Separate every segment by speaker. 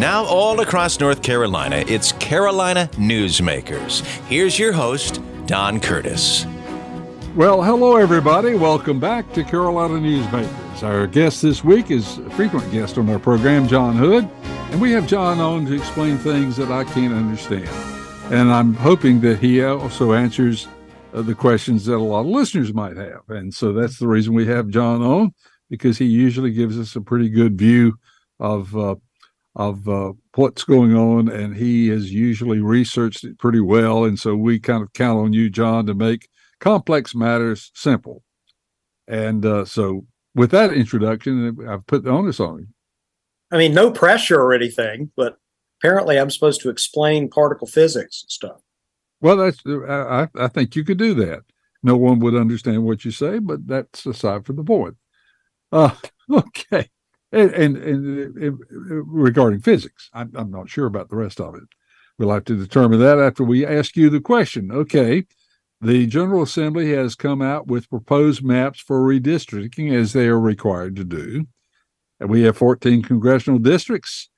Speaker 1: Now, all across North Carolina, it's Carolina Newsmakers. Here's your host, Don Curtis.
Speaker 2: Well, hello, everybody. Welcome back to Carolina Newsmakers. Our guest this week is a frequent guest on our program, John Hood, and we have John on to explain things that I can't understand. And I'm hoping that he also answers uh, the questions that a lot of listeners might have. And so that's the reason we have John on, because he usually gives us a pretty good view of uh, of uh, what's going on, and he has usually researched it pretty well. And so we kind of count on you, John, to make complex matters simple. And uh, so, with that introduction, I've put the onus on you.
Speaker 3: I mean, no pressure or anything, but apparently I'm supposed to explain particle physics and stuff.
Speaker 2: Well, that's I, I think you could do that. No one would understand what you say, but that's aside from the point. Uh, okay and, and, and, regarding physics, I'm, I'm not sure about the rest of it. We'll have to determine that after we ask you the question. Okay. The General Assembly has come out with proposed maps for redistricting as they are required to do. And we have 14 congressional districts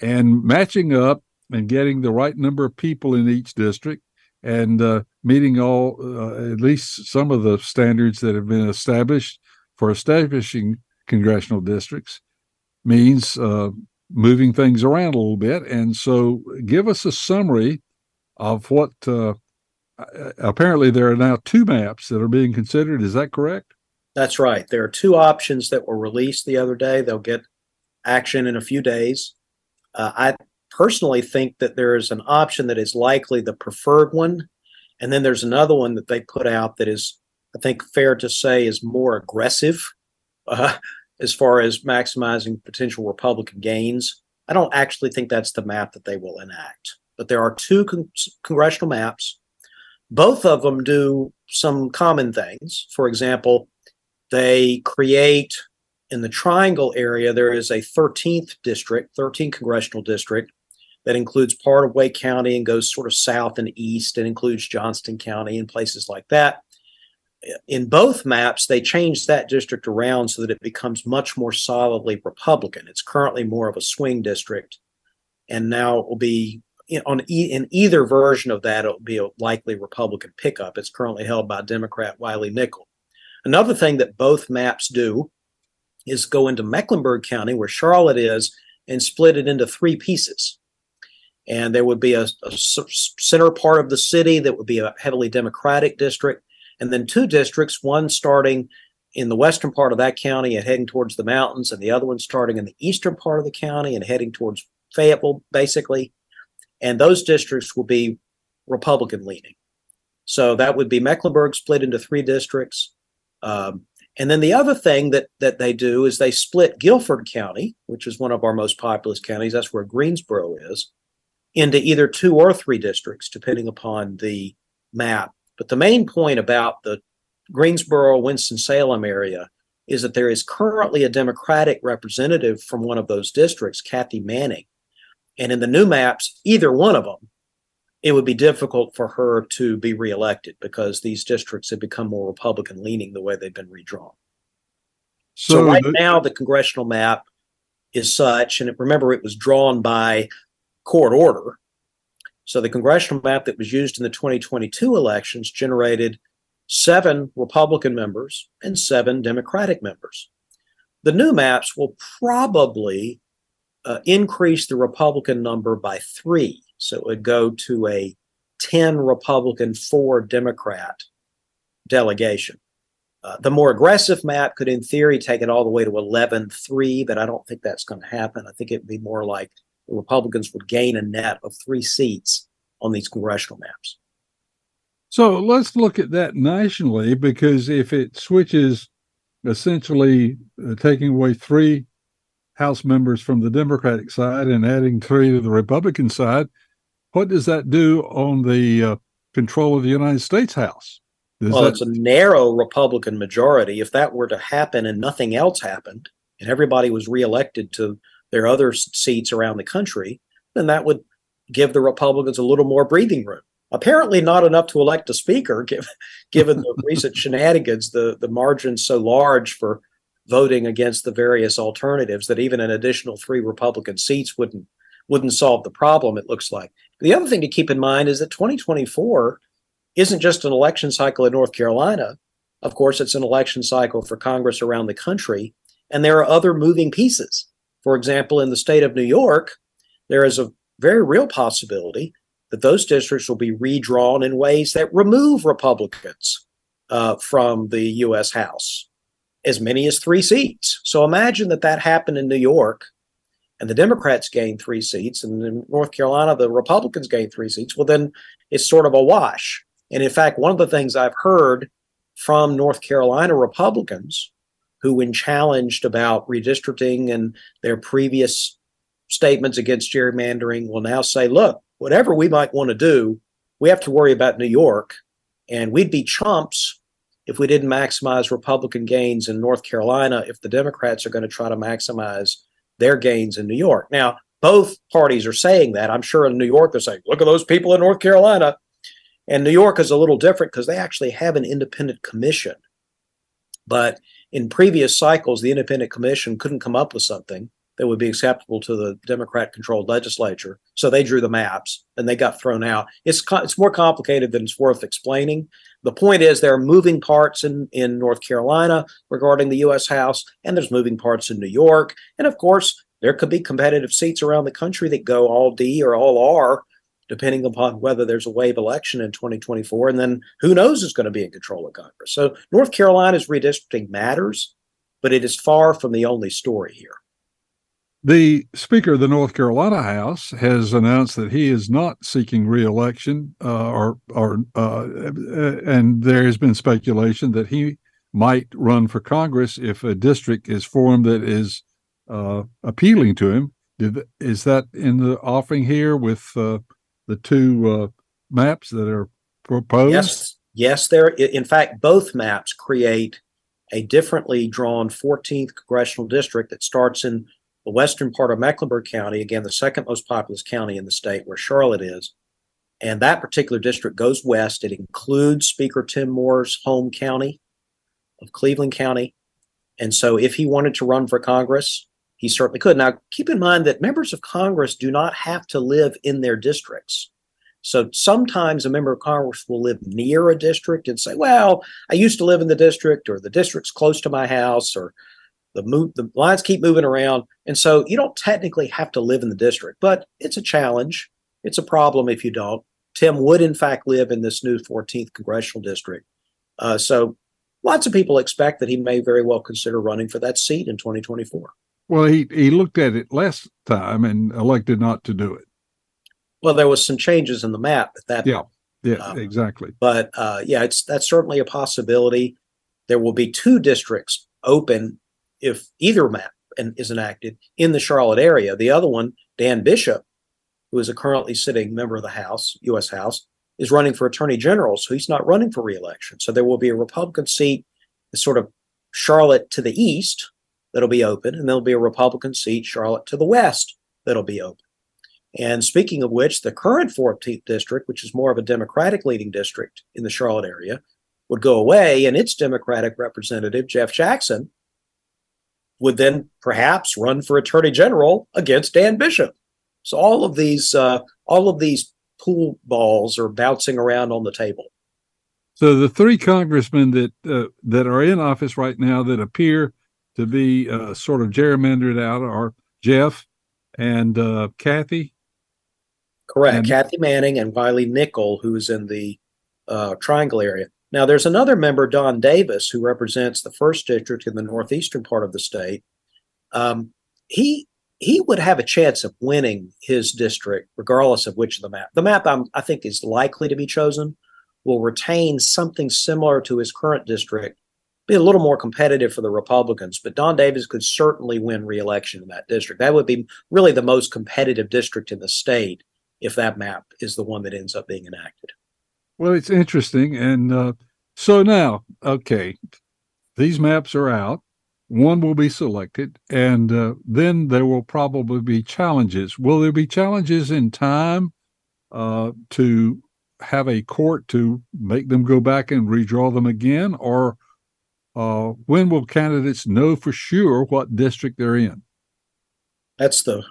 Speaker 2: and matching up and getting the right number of people in each district and uh, meeting all, uh, at least some of the standards that have been established for establishing congressional districts means uh, moving things around a little bit. And so, give us a summary of what uh, apparently there are now two maps that are being considered. Is that correct?
Speaker 3: That's right. There are two options that were released the other day. They'll get action in a few days. Uh, I personally think that there is an option that is likely the preferred one. And then there's another one that they put out that is, I think, fair to say is more aggressive. Uh, as far as maximizing potential Republican gains. I don't actually think that's the map that they will enact. But there are two con- congressional maps. Both of them do some common things. For example, they create in the triangle area, there is a 13th district, 13th congressional district that includes part of Wake County and goes sort of south and east and includes Johnston County and places like that in both maps, they changed that district around so that it becomes much more solidly Republican. It's currently more of a swing district, and now it will be on e- in either version of that. It will be a likely Republican pickup. It's currently held by Democrat Wiley Nickel. Another thing that both maps do is go into Mecklenburg County, where Charlotte is, and split it into three pieces. And there would be a, a center part of the city that would be a heavily Democratic district and then two districts, one starting in the western part of that county and heading towards the mountains, and the other one starting in the eastern part of the county and heading towards Fayetteville, basically. And those districts will be Republican leaning. So that would be Mecklenburg split into three districts. Um, and then the other thing that that they do is they split Guilford County, which is one of our most populous counties. That's where Greensboro is, into either two or three districts, depending upon the map but the main point about the Greensboro, Winston-Salem area is that there is currently a Democratic representative from one of those districts, Kathy Manning. And in the new maps, either one of them, it would be difficult for her to be reelected because these districts have become more Republican leaning the way they've been redrawn. So, so right the- now, the congressional map is such, and remember, it was drawn by court order. So the congressional map that was used in the 2022 elections generated seven Republican members and seven Democratic members. The new maps will probably uh, increase the Republican number by three. So it would go to a 10 Republican, four Democrat delegation. Uh, the more aggressive map could, in theory, take it all the way to 11 3, but I don't think that's going to happen. I think it would be more like Republicans would gain a net of three seats on these congressional maps.
Speaker 2: So let's look at that nationally because if it switches essentially uh, taking away three House members from the Democratic side and adding three to the Republican side, what does that do on the uh, control of the United States House?
Speaker 3: Does well, that... it's a narrow Republican majority. If that were to happen and nothing else happened, and everybody was reelected to their other seats around the country, then that would give the Republicans a little more breathing room. Apparently, not enough to elect a speaker, given, given the recent shenanigans, the, the margins so large for voting against the various alternatives that even an additional three Republican seats wouldn't wouldn't solve the problem, it looks like. The other thing to keep in mind is that 2024 isn't just an election cycle in North Carolina. Of course, it's an election cycle for Congress around the country. And there are other moving pieces. For example, in the state of New York, there is a very real possibility that those districts will be redrawn in ways that remove Republicans uh, from the U.S. House, as many as three seats. So imagine that that happened in New York and the Democrats gain three seats, and in North Carolina, the Republicans gain three seats. Well, then it's sort of a wash. And in fact, one of the things I've heard from North Carolina Republicans who, when challenged about redistricting and their previous statements against gerrymandering, will now say, look, whatever we might want to do, we have to worry about New York. And we'd be chumps if we didn't maximize Republican gains in North Carolina if the Democrats are going to try to maximize their gains in New York. Now, both parties are saying that. I'm sure in New York, they're saying, look at those people in North Carolina. And New York is a little different because they actually have an independent commission. But in previous cycles, the independent commission couldn't come up with something that would be acceptable to the Democrat controlled legislature. So they drew the maps and they got thrown out. It's, it's more complicated than it's worth explaining. The point is, there are moving parts in, in North Carolina regarding the U.S. House, and there's moving parts in New York. And of course, there could be competitive seats around the country that go all D or all R depending upon whether there's a wave election in 2024. And then who knows who's going to be in control of Congress. So North Carolina's redistricting matters, but it is far from the only story here.
Speaker 2: The Speaker of the North Carolina House has announced that he is not seeking reelection, uh, or or uh, and there has been speculation that he might run for Congress if a district is formed that is uh, appealing to him. Did, is that in the offing here with uh, the two uh, maps that are proposed?
Speaker 3: Yes, yes. There, in fact, both maps create a differently drawn 14th congressional district that starts in the western part of Mecklenburg County, again, the second most populous county in the state, where Charlotte is. And that particular district goes west. It includes Speaker Tim Moore's home county of Cleveland County. And so, if he wanted to run for Congress, he certainly could. Now, keep in mind that members of Congress do not have to live in their districts. So sometimes a member of Congress will live near a district and say, well, I used to live in the district, or the district's close to my house, or the move the lines keep moving around. And so you don't technically have to live in the district, but it's a challenge. It's a problem if you don't. Tim would, in fact, live in this new 14th congressional district. Uh, so lots of people expect that he may very well consider running for that seat in 2024.
Speaker 2: Well, he he looked at it last time and elected not to do it.
Speaker 3: Well, there was some changes in the map at that.
Speaker 2: Yeah, yeah, um, exactly.
Speaker 3: But uh, yeah, it's that's certainly a possibility. There will be two districts open if either map and is enacted in the Charlotte area. The other one, Dan Bishop, who is a currently sitting member of the House, U.S. House, is running for Attorney General, so he's not running for reelection. So there will be a Republican seat, sort of Charlotte to the east, that'll be open, and there'll be a Republican seat, Charlotte to the west, that'll be open. And speaking of which, the current 14th district, which is more of a Democratic leading district in the Charlotte area, would go away, and its Democratic representative, Jeff Jackson, would then perhaps run for Attorney General against Dan Bishop. So all of these, uh, all of these pool balls are bouncing around on the table.
Speaker 2: So the three congressmen that uh, that are in office right now that appear to be uh, sort of gerrymandered out are Jeff and uh, Kathy.
Speaker 3: Correct. And- Kathy Manning and Wiley Nickel, who's in the uh, Triangle area. Now, there's another member, Don Davis, who represents the first district in the northeastern part of the state. Um, he he would have a chance of winning his district, regardless of which of the map. The map I'm, I think is likely to be chosen will retain something similar to his current district, be a little more competitive for the Republicans, but Don Davis could certainly win reelection in that district. That would be really the most competitive district in the state if that map is the one that ends up being enacted.
Speaker 2: Well, it's interesting. And uh, so now, okay, these maps are out. One will be selected, and uh, then there will probably be challenges. Will there be challenges in time uh, to have a court to make them go back and redraw them again, or uh, when will candidates know for sure what district they're in?
Speaker 3: That's the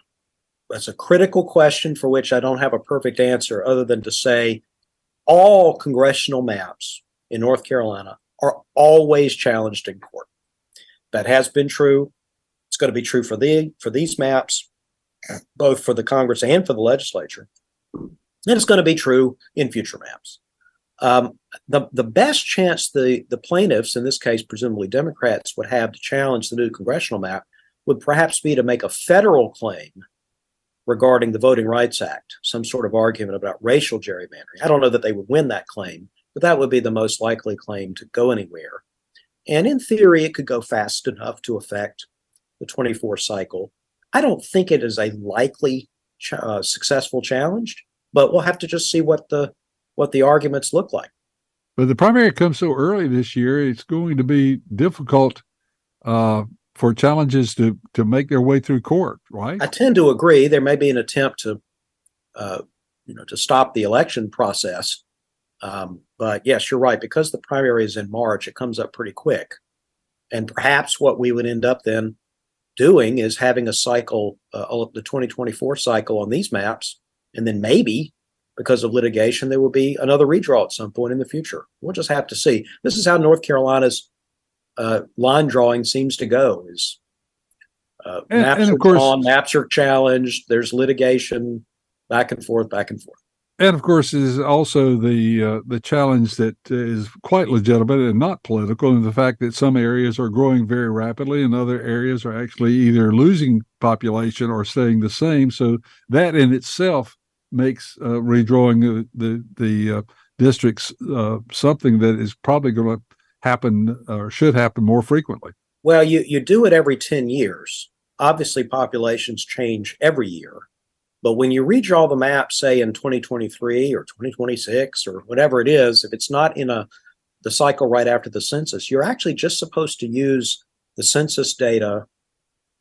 Speaker 3: that's a critical question for which I don't have a perfect answer other than to say all congressional maps in North Carolina are always challenged in court. That has been true. It's going to be true for the for these maps, both for the Congress and for the legislature. And it's going to be true in future maps. Um, the the best chance the the plaintiffs, in this case presumably Democrats, would have to challenge the new congressional map would perhaps be to make a federal claim regarding the Voting Rights Act, some sort of argument about racial gerrymandering. I don't know that they would win that claim, but that would be the most likely claim to go anywhere. And in theory, it could go fast enough to affect the 24 cycle. I don't think it is a likely ch- uh, successful challenge, but we'll have to just see what the what the arguments look like.
Speaker 2: But the primary comes so early this year; it's going to be difficult uh, for challenges to to make their way through court, right?
Speaker 3: I tend to agree. There may be an attempt to, uh, you know, to stop the election process. Um, but yes, you're right. Because the primary is in March, it comes up pretty quick. And perhaps what we would end up then doing is having a cycle, uh, the 2024 cycle on these maps, and then maybe because of litigation, there will be another redraw at some point in the future. We'll just have to see. This is how North Carolina's uh, line drawing seems to go is uh,
Speaker 2: And-
Speaker 3: maps
Speaker 2: and of
Speaker 3: are
Speaker 2: course-
Speaker 3: drawn, maps are challenged, there's litigation back and forth, back and forth.
Speaker 2: and of course is also the uh, the challenge that is quite legitimate and not political in the fact that some areas are growing very rapidly and other areas are actually either losing population or staying the same so that in itself makes uh, redrawing the the, uh, districts uh, something that is probably going to happen or should happen more frequently
Speaker 3: Well, you, you do it every 10 years. Obviously, populations change every year. But when you redraw the map, say in 2023 or 2026 or whatever it is, if it's not in a the cycle right after the census, you're actually just supposed to use the census data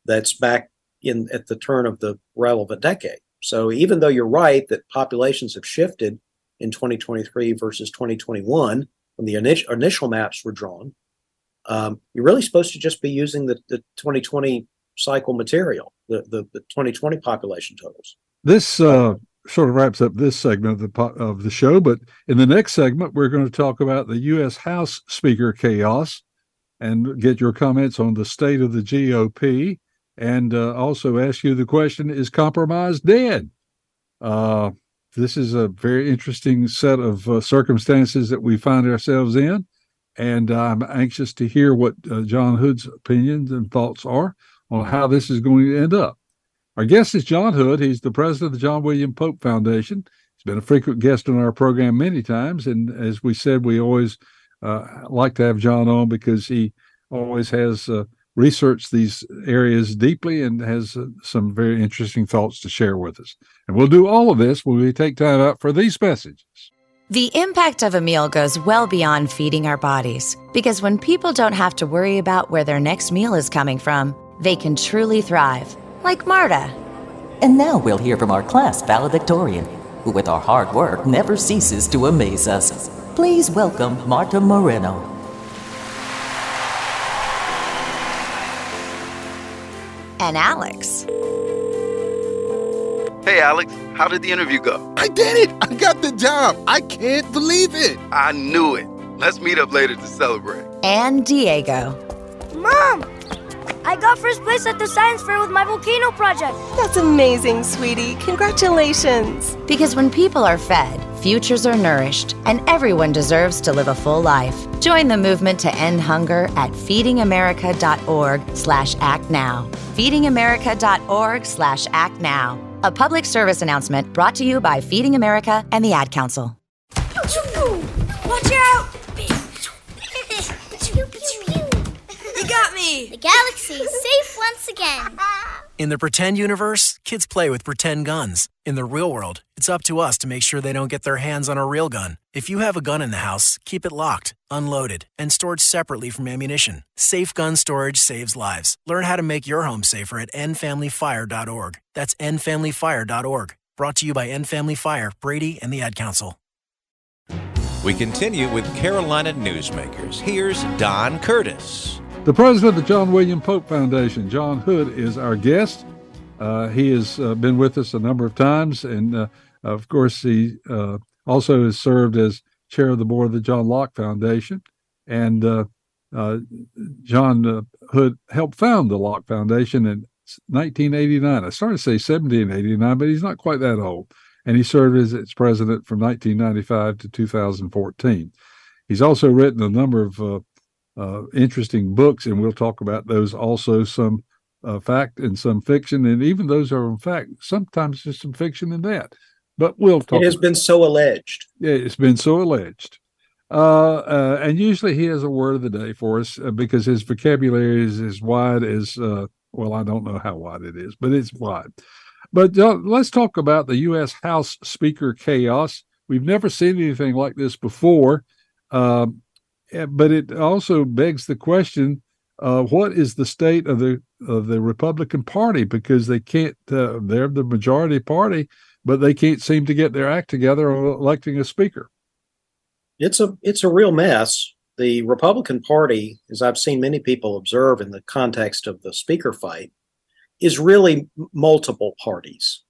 Speaker 3: that's back in at the turn of the relevant decade. So even though you're right that populations have shifted in 2023 versus 2021 when the init- initial maps were drawn, um, you're really supposed to just be using the, the 2020 cycle material, the, the, the 2020 population totals.
Speaker 2: This uh, sort of wraps up this segment of the po- of the show. But in the next segment, we're going to talk about the U.S. House Speaker chaos and get your comments on the state of the GOP, and uh, also ask you the question: Is compromise dead? Uh, this is a very interesting set of uh, circumstances that we find ourselves in, and I'm anxious to hear what uh, John Hood's opinions and thoughts are on how this is going to end up. Our guest is John Hood. He's the president of the John William Pope Foundation. He's been a frequent guest on our program many times. And as we said, we always uh, like to have John on because he always has uh, researched these areas deeply and has uh, some very interesting thoughts to share with us. And we'll do all of this when we take time out for these messages.
Speaker 4: The impact of a meal goes well beyond feeding our bodies because when people don't have to worry about where their next meal is coming from, they can truly thrive. Like Marta.
Speaker 5: And now we'll hear from our class valedictorian, who with our hard work never ceases to amaze us. Please welcome Marta Moreno.
Speaker 4: And Alex.
Speaker 6: Hey, Alex, how did the interview go?
Speaker 7: I did it! I got the job! I can't believe it!
Speaker 6: I knew it. Let's meet up later to celebrate.
Speaker 4: And Diego.
Speaker 8: Mom! I got first place at the science fair with my volcano project.
Speaker 9: That's amazing, sweetie. Congratulations.
Speaker 4: Because when people are fed, futures are nourished, and everyone deserves to live a full life. Join the movement to end hunger at feedingamerica.org slash act now. Feedingamerica.org slash act now. A public service announcement brought to you by Feeding America and the Ad Council.
Speaker 8: You!
Speaker 10: The galaxy is safe once again.
Speaker 11: In the pretend universe, kids play with pretend guns. In the real world, it's up to us to make sure they don't get their hands on a real gun. If you have a gun in the house, keep it locked, unloaded, and stored separately from ammunition. Safe gun storage saves lives. Learn how to make your home safer at endfamilyfire.org. That's endfamilyfire.org. Brought to you by End Family Fire, Brady, and the Ad Council.
Speaker 1: We continue with Carolina Newsmakers. Here's Don Curtis.
Speaker 2: The president of the John William Pope Foundation, John Hood, is our guest. Uh, he has uh, been with us a number of times, and uh, of course, he uh, also has served as chair of the board of the John Locke Foundation. And uh, John Hood helped found the Locke Foundation in 1989. I started to say 1789, but he's not quite that old. And he served as its president from 1995 to 2014. He's also written a number of uh, interesting books, and we'll talk about those also. Some uh, fact and some fiction, and even those are in fact sometimes there's some fiction in that. But we'll talk.
Speaker 3: It has been so alleged.
Speaker 2: Yeah, it's been so alleged. Uh, uh, and usually he has a word of the day for us uh, because his vocabulary is as wide as uh, well. I don't know how wide it is, but it's wide. But let's talk about the U.S. House Speaker chaos. We've never seen anything like this before, um, but it also begs the question: uh, What is the state of the of the Republican Party? Because they can't. they're the majority party, but they can't seem to get their act together on electing a speaker
Speaker 3: it's a it's a real mess. The Republican Party, as I've seen many people observe in the context of the speaker fight, is really multiple parties.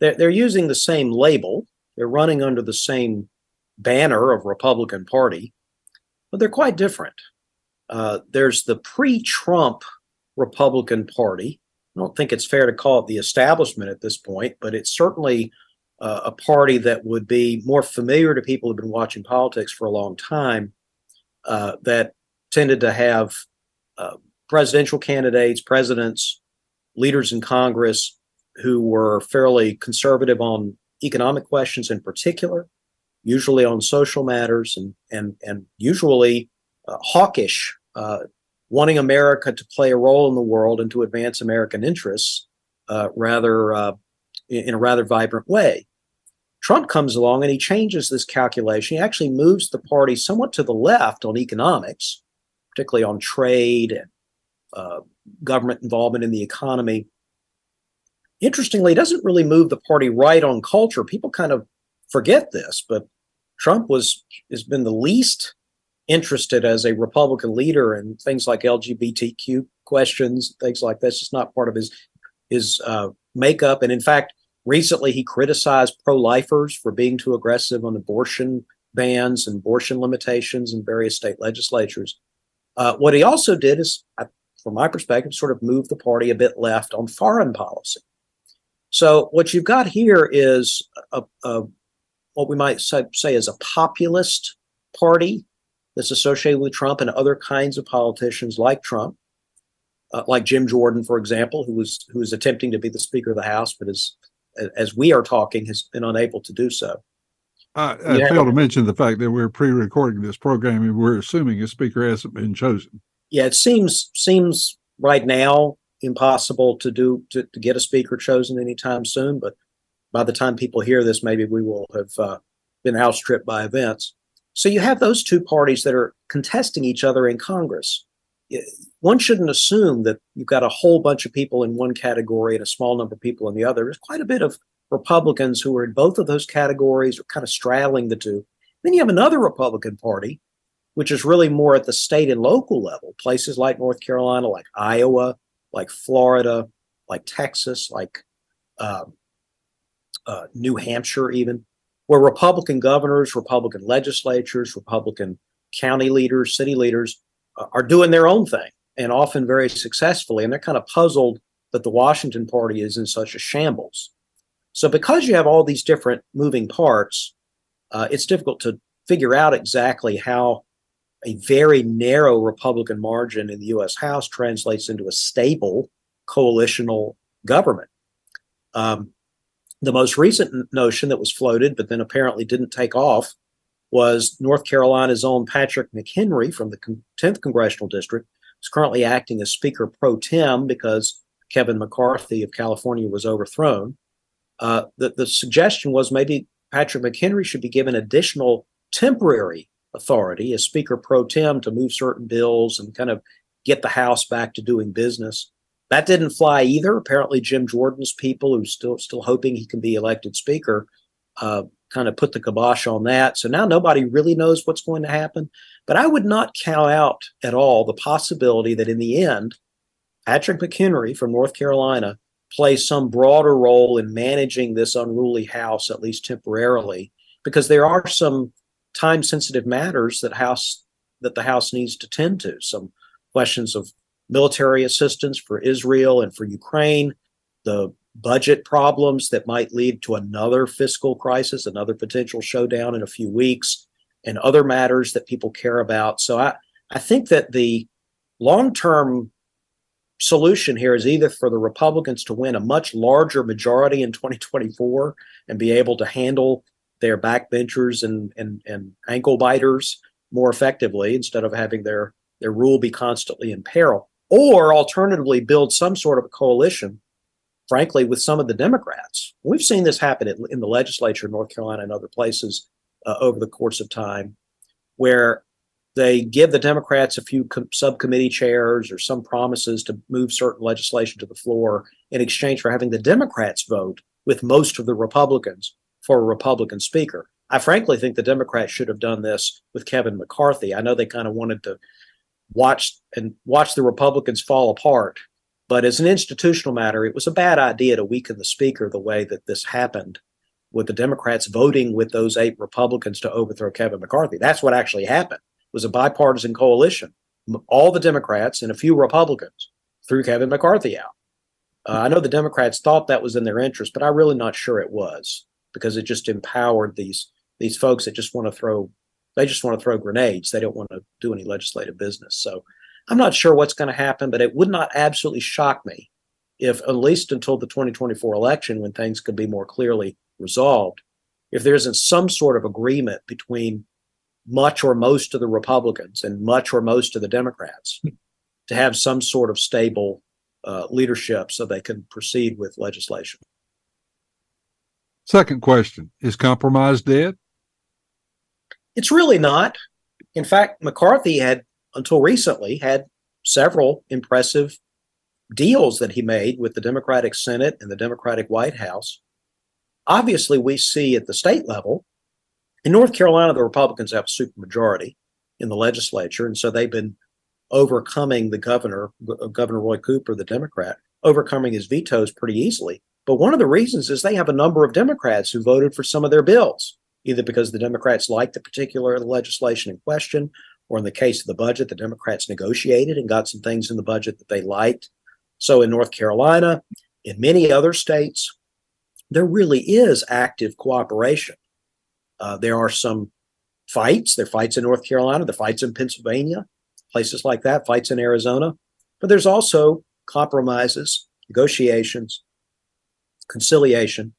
Speaker 3: They're, they're using the same label. They're running under the same banner of Republican Party, but they're quite different. Uh, there's the pre-Trump Republican Party. I don't think it's fair to call it the establishment at this point, but it's certainly uh, a party that would be more familiar to people who've been watching politics for a long time, uh, that tended to have uh, presidential candidates, presidents, leaders in Congress who were fairly conservative on economic questions in particular, usually on social matters, and and and usually uh, hawkish, uh, wanting America to play a role in the world and to advance American interests uh, rather in a rather vibrant way. Trump comes along and he changes this calculation. He actually moves the party somewhat to the left on economics, particularly on trade and uh, government involvement in the economy. Interestingly, he doesn't really move the party right on culture. People kind of forget this, but Trump was has been the least interested as a Republican leader in things like LGBTQ questions, things like this. It's not part of his his uh, makeup. And in fact, recently he criticized pro-lifers for being too aggressive on abortion bans and abortion limitations in various state legislatures. Uh, what he also did is, from my perspective, sort of move the party a bit left on foreign policy. So what you've got here is a, a what we might say, is a populist party that's associated with Trump and other kinds of politicians like Trump uh, like Jim Jordan, for example, who was who was attempting to be the Speaker of the House, but as as we are talking, has been unable to do so.
Speaker 2: I, I yeah. failed to mention the fact that we're pre-recording this program, and we're assuming a speaker hasn't been chosen.
Speaker 3: Yeah, it seems seems right now impossible to do to, to get a speaker chosen anytime soon. But by the time people hear this, maybe we will have uh, been outstripped by events. So you have those two parties that are contesting each other in Congress one shouldn't assume that you've got a whole bunch of people in one category and a small number of people in the other. There's quite a bit of Republicans who are in both of those categories or kind of straddling the two. Then you have another Republican Party, which is really more at the state and local level, places like North Carolina, like Iowa, like Florida, like Texas, like uh, uh, New Hampshire, even, where Republican governors, Republican legislatures, Republican county leaders, city leaders are doing their own thing and often very successfully. And they're kind of puzzled that the Washington party is in such a shambles. So, because you have all these different moving parts, uh, it's difficult to figure out exactly how a very narrow Republican margin in the U.S. House translates into a stable coalitional government. Um, the most recent notion that was floated, but then apparently didn't take off, was North Carolina's own Patrick McHenry from the 10th Congressional District, is currently acting as Speaker pro tem because Kevin McCarthy of California was overthrown. Uh, the, the suggestion was maybe Patrick McHenry should be given additional temporary authority as Speaker pro tem to move certain bills and kind of get the House back to doing business. That didn't fly either. Apparently, Jim Jordan's people, who's still still hoping he can be elected Speaker, uh, kind of put the kibosh on that. So now nobody really knows what's going to happen. But I would not count out at all the possibility that in the end, Patrick McHenry from North Carolina play some broader role in managing this unruly House, at least temporarily, because there are some time sensitive matters that House that the House needs to tend to. Some questions of military assistance for Israel and for Ukraine, the budget problems that might lead to another fiscal crisis, another potential showdown in a few weeks, and other matters that people care about. So I, I think that the long term solution here is either for the Republicans to win a much larger majority in 2024 and be able to handle their backbenchers and, and, and ankle biters more effectively instead of having their, their rule be constantly in peril, or alternatively build some sort of a coalition, frankly, with some of the Democrats. We've seen this happen in the legislature in North Carolina and other places uh, over the course of time, where they give the Democrats a few com- subcommittee chairs or some promises to move certain legislation to the floor in exchange for having the Democrats vote with most of the Republicans for a Republican speaker. I frankly think the Democrats should have done this with Kevin McCarthy. I know they kind of wanted to watch and watched the Republicans fall apart, but as an institutional matter, it was a bad idea to weaken the speaker the way that this happened with the Democrats voting with those eight Republicans to overthrow Kevin McCarthy. That's what actually happened was a bipartisan coalition. All the Democrats and a few Republicans threw Kevin McCarthy out. Uh, I know the Democrats thought that was in their interest, but I'm really not sure it was because it just empowered these these folks that just want to throw they just want to throw grenades. They don't want to do any legislative business. So I'm not sure what's going to happen, but it would not absolutely shock me if, at least until the 2024 election, when things could be more clearly resolved, if there isn't some sort of agreement between much or most of the Republicans and much or most of the Democrats to have some sort of stable uh, leadership so they can proceed with legislation.
Speaker 2: Second question Is compromise dead?
Speaker 3: It's really not. In fact, McCarthy had, until recently, had several impressive deals that he made with the Democratic Senate and the Democratic White House. Obviously, we see at the state level in North Carolina, the Republicans have a supermajority in the legislature, and so they've been overcoming the governor, Governor Roy Cooper, the Democrat, overcoming his vetoes pretty easily. But one of the reasons is they have a number of Democrats who voted for some of their bills, either because the Democrats liked the particular legislation in question, or in the case of the budget, the Democrats negotiated and got some things in the budget that they liked. So in North Carolina, in many other states, there really is active cooperation uh, there are some fights. There are fights in North Carolina, there are fights in Pennsylvania, places like that, fights in Arizona. But there's also compromises, negotiations, conciliation.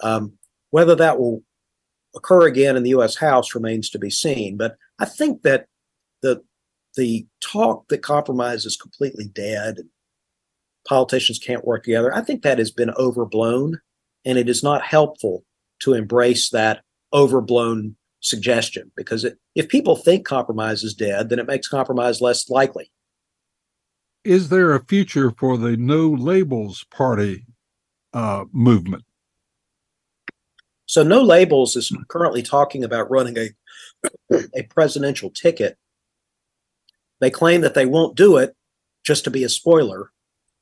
Speaker 3: Um, whether that will occur again in the U.S. House remains to be seen. But I think that the the talk that compromise is completely dead, politicians can't work together. I think that has been overblown, and it is not helpful to embrace that overblown suggestion because it, if people think compromise is dead, then it makes compromise less likely.
Speaker 2: Is there a future for the no labels party uh, movement?
Speaker 3: So, no labels is currently talking about running a a presidential ticket. They claim that they won't do it just to be a spoiler,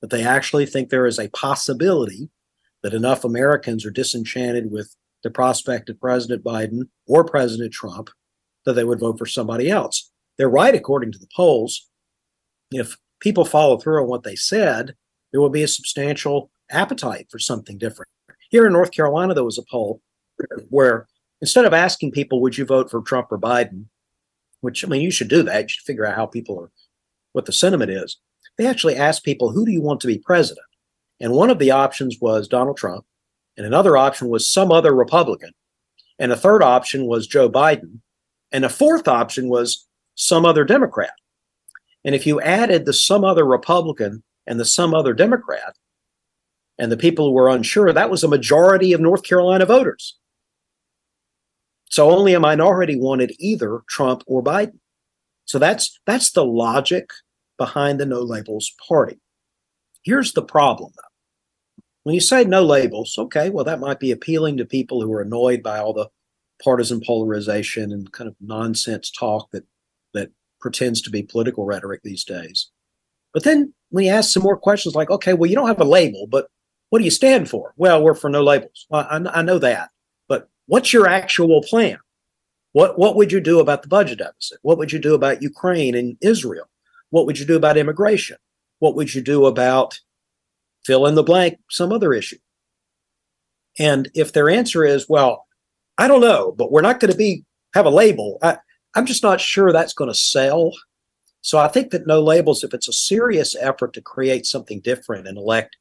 Speaker 3: but they actually think there is a possibility that enough Americans are disenchanted with the prospect of President Biden or President Trump that they would vote for somebody else. They're right, according to the polls. If people follow through on what they said, there will be a substantial appetite for something different. Here in North Carolina, there was a poll where instead of asking people, would you vote for Trump or Biden, which I mean, you should do that, you should figure out how people are, what the sentiment is. They actually asked people, who do you want to be president? And one of the options was Donald Trump and another option was some other Republican. And a third option was Joe Biden. And a fourth option was some other Democrat. And if you added the some other Republican and the some other Democrat, and the people who were unsure, that was a majority of North Carolina voters. So only a minority wanted either Trump or Biden. So that's that's the logic behind the no labels party. Here's the problem though. When you say no labels, okay, well, that might be appealing to people who are annoyed by all the partisan polarization and kind of nonsense talk that that pretends to be political rhetoric these days. But then when you ask some more questions like, okay, well, you don't have a label, but what do you stand for? Well, we're for no labels. Well, I, I know that, what's your actual plan? What what would you do about the budget deficit? What would you do about Ukraine and Israel? What would you do about immigration? What would you do about fill in the blank some other issue? And if their answer is, well, I don't know, but we're not going to be have a label. I, I'm just not sure that's going to sell. So I think that no labels, if it's a serious effort to create something different and elect,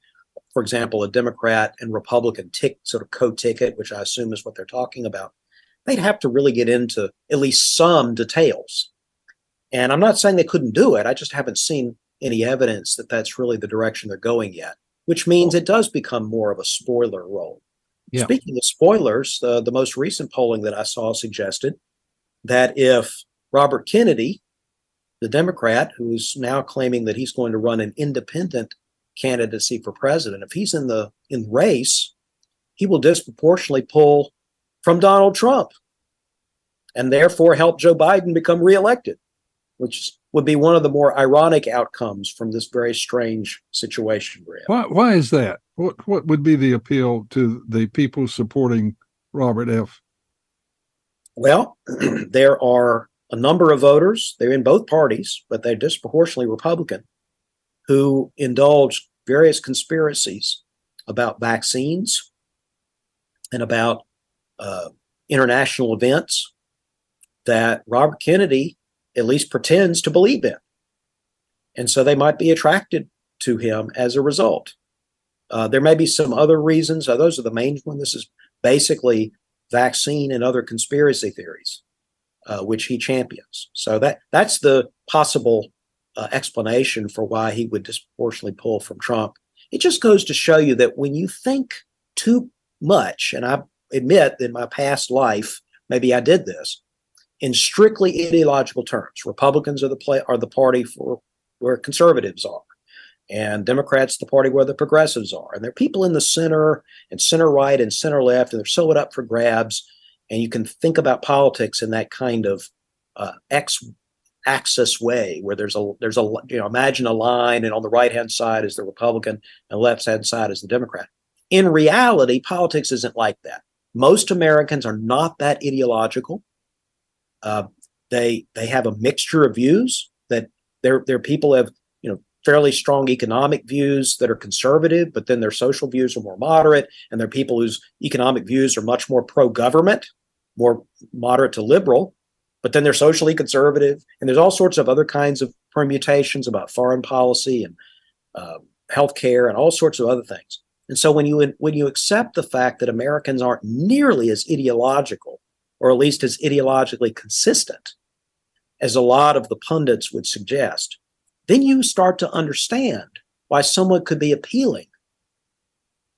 Speaker 3: for example, a Democrat and Republican tick sort of co-ticket, which I assume is what they're talking about, they'd have to really get into at least some details. And I'm not saying they couldn't do it. I just haven't seen any evidence that that's really the direction they're going yet, which means it does become more of a spoiler role. Yeah. Speaking of spoilers, uh, the most recent polling that I saw suggested that if Robert Kennedy, the Democrat, who's now claiming that he's going to run an independent candidacy for president, if he's in the in race, he will disproportionately pull from Donald Trump and therefore help Joe Biden become reelected, which would be one of the more ironic outcomes from this very strange situation.
Speaker 2: Why, why is that? What what would be the appeal to the people supporting Robert F?
Speaker 3: Well, there are a number of voters, they're in both parties, but they're disproportionately Republican, who indulge various conspiracies about vaccines and about uh, international events that Robert Kennedy at least pretends to believe in. And so they might be attracted to him as a result. Uh, there may be some other reasons. Those are the main ones. This is basically vaccine and other conspiracy theories, uh, which he champions. So that that's the possible uh, explanation for why he would disproportionately pull from Trump. It just goes to show you that when you think too much, and I admit in my past life, maybe I did this in strictly ideological terms. Republicans are the play are the party for where conservatives are and Democrats the party where the progressives are. And there are people in the center and center right and center left, and they're so up for grabs. And you can think about politics in that kind of uh, X axis way, where there's a there's a you know imagine a line, and on the right hand side is the Republican, and left hand side is the Democrat. In reality, politics isn't like that. Most Americans are not that ideological. Uh, they they have a mixture of views that their their people have you know fairly strong economic views that are conservative, but then their social views are more moderate, and there are people whose economic views are much more pro government, more moderate to liberal, but then they're socially conservative. And there's all sorts of other kinds of permutations about foreign policy and uh, healthcare and all sorts of other things. And so when you when you accept the fact that Americans aren't nearly as ideological, or at least as ideologically consistent, as a lot of the pundits would suggest, then you start to understand why someone could be appealing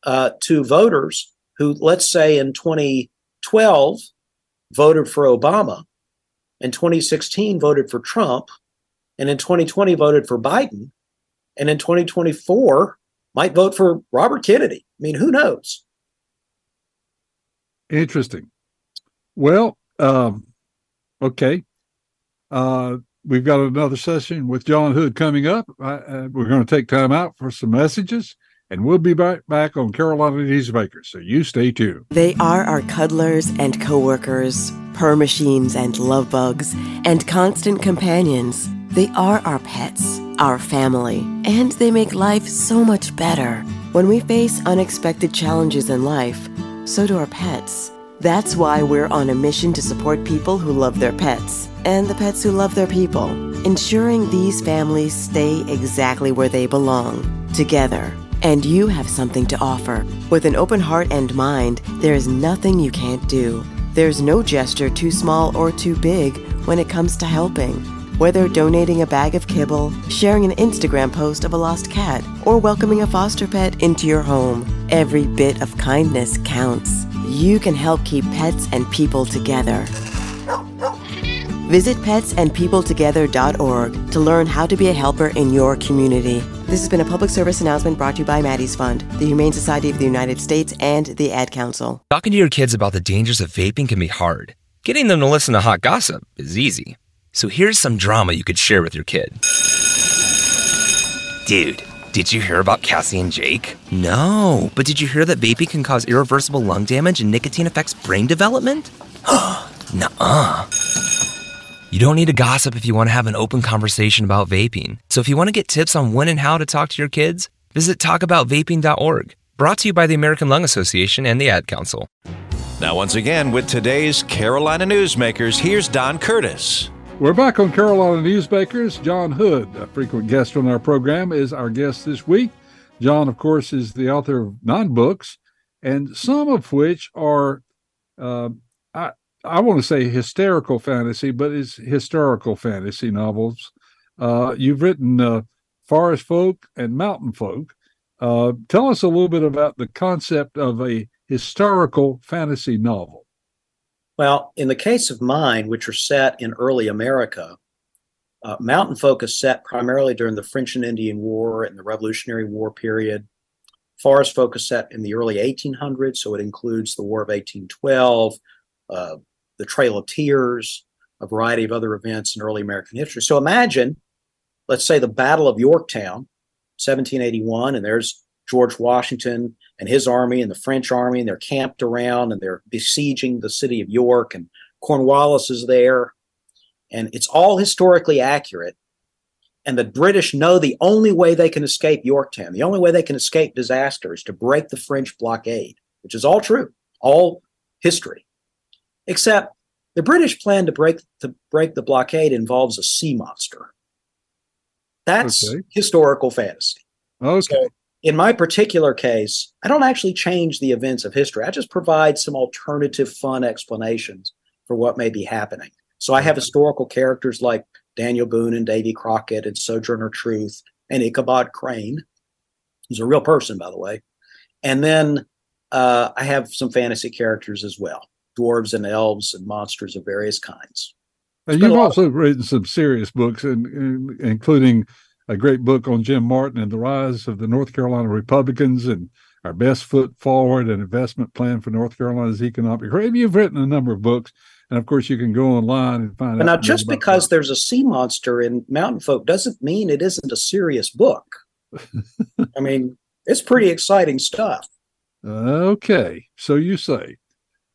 Speaker 3: uh, to voters who, let's say, in 2012 voted for Obama, in 2016 voted for Trump, and in 2020 voted for Biden, and in 2024 might vote for Robert Kennedy. I mean, who knows?
Speaker 2: Interesting. Well, um, okay. Uh, we've got another session with John Hood coming up. Uh, we're going to take time out for some messages, and we'll be back, back on Carolina Newsmakers. So you stay tuned.
Speaker 12: They are our cuddlers and coworkers, purr machines and love bugs, and constant companions. They are our pets, our family, and they make life so much better. When we face unexpected challenges in life, so do our pets. That's why we're on a mission to support people who love their pets and the pets who love their people, ensuring these families stay exactly where they belong, together. And you have something to offer. With an open heart and mind, there is nothing you can't do. There's no gesture too small or too big when it comes to helping. Whether donating a bag of kibble, sharing an Instagram post of a lost cat, or welcoming a foster pet into your home, every bit of kindness counts you can help keep pets and people together. Visit petsandpeopletogether.org to learn how to be a helper in your community. This has been a public service announcement brought to you by Maddie's Fund, the Humane Society of the United States, and the Ad Council.
Speaker 13: Talking to your kids about the dangers of vaping can be hard. Getting them to listen to hot gossip is easy. So here's some drama you could share with your kid.
Speaker 14: Dude.
Speaker 13: Did you hear about Cassie and Jake? No, but did you hear that vaping can cause irreversible lung damage and nicotine affects brain development? Nuh-uh. You don't need to gossip if you want to have an open conversation about vaping. So if you want to get tips on when and how to talk to your kids, visit talkaboutvaping.org. Brought to you by the American Lung Association and the Ad Council.
Speaker 1: Now, once again, with today's Carolina Newsmakers, here's Don Curtis.
Speaker 2: We're back on Carolina Newsmakers. John Hood, a frequent guest on our program, is our guest this week. John, of course, is the author of nine books, and some of which are, uh, I, want to say hysterical fantasy, but it's historical fantasy novels. Uh, you've written uh, Forest Folk and Mountain Folk. Uh, tell us a little bit about the concept of a historical fantasy novel.
Speaker 3: Well, in the case of mine, which are set in early America, uh, Mountain Folk is set primarily during the French and Indian War and the Revolutionary War period. Forest Folk is set in the early 1800s, so it includes the War of 1812, uh, the Trail of Tears, a variety of other events in early American history. So imagine, let's say, the Battle of Yorktown, 1781, and there's George Washington and his army and the French army, and they're camped around and they're besieging the city of York, and Cornwallis is there. And it's all historically accurate. And the British know the only way they can escape Yorktown, the only way they can escape disaster is to break the French blockade, which is all true, all history. Except the British plan to break to break the blockade involves a sea monster. That's okay. historical fantasy.
Speaker 2: Okay. So
Speaker 3: in my particular case, I don't actually change the events of history. I just provide some alternative, fun explanations for what may be happening. So I have historical characters like Daniel Boone and Davy Crockett and Sojourner Truth and Ichabod Crane, who's a real person, by the way. And then uh, I have some fantasy characters as well dwarves and elves and monsters of various kinds.
Speaker 2: And you've also of- written some serious books, in, in, including a great book on Jim Martin and the rise of the North Carolina Republicans and our best foot forward and investment plan for North Carolina's economic growth. You've written a number of books, and of course, you can go online and find
Speaker 3: but
Speaker 2: out.
Speaker 3: Now, just because that. there's a sea monster in Mountain Folk doesn't mean it isn't a serious book. I mean, it's pretty exciting stuff.
Speaker 2: Okay, so you say.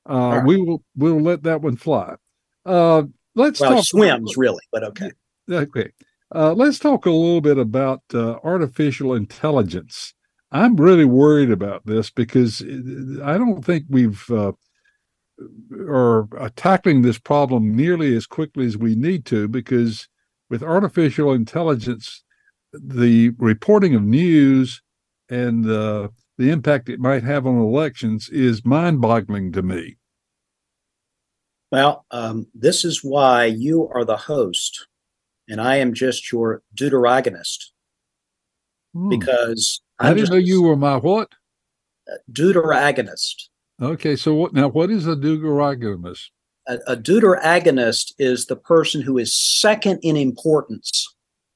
Speaker 2: Uh, right. We will we'll let that one fly. Uh, let's
Speaker 3: well,
Speaker 2: talk
Speaker 3: swims about, really, but okay.
Speaker 2: Okay, uh, let's talk a little bit about uh, artificial intelligence. I'm really worried about this because uh, I don't think we've uh, are tackling this problem nearly as quickly as we need to. Because with artificial intelligence, the reporting of news and uh, the impact it might have on elections is mind-boggling to me.
Speaker 3: Well, um, this is why you are the host, and I am just your deuteragonist. Hmm. Because
Speaker 2: I didn't know you were my what?
Speaker 3: Deuteragonist.
Speaker 2: Okay, so what now? What is a deuteragonist?
Speaker 3: A, a deuteragonist is the person who is second in importance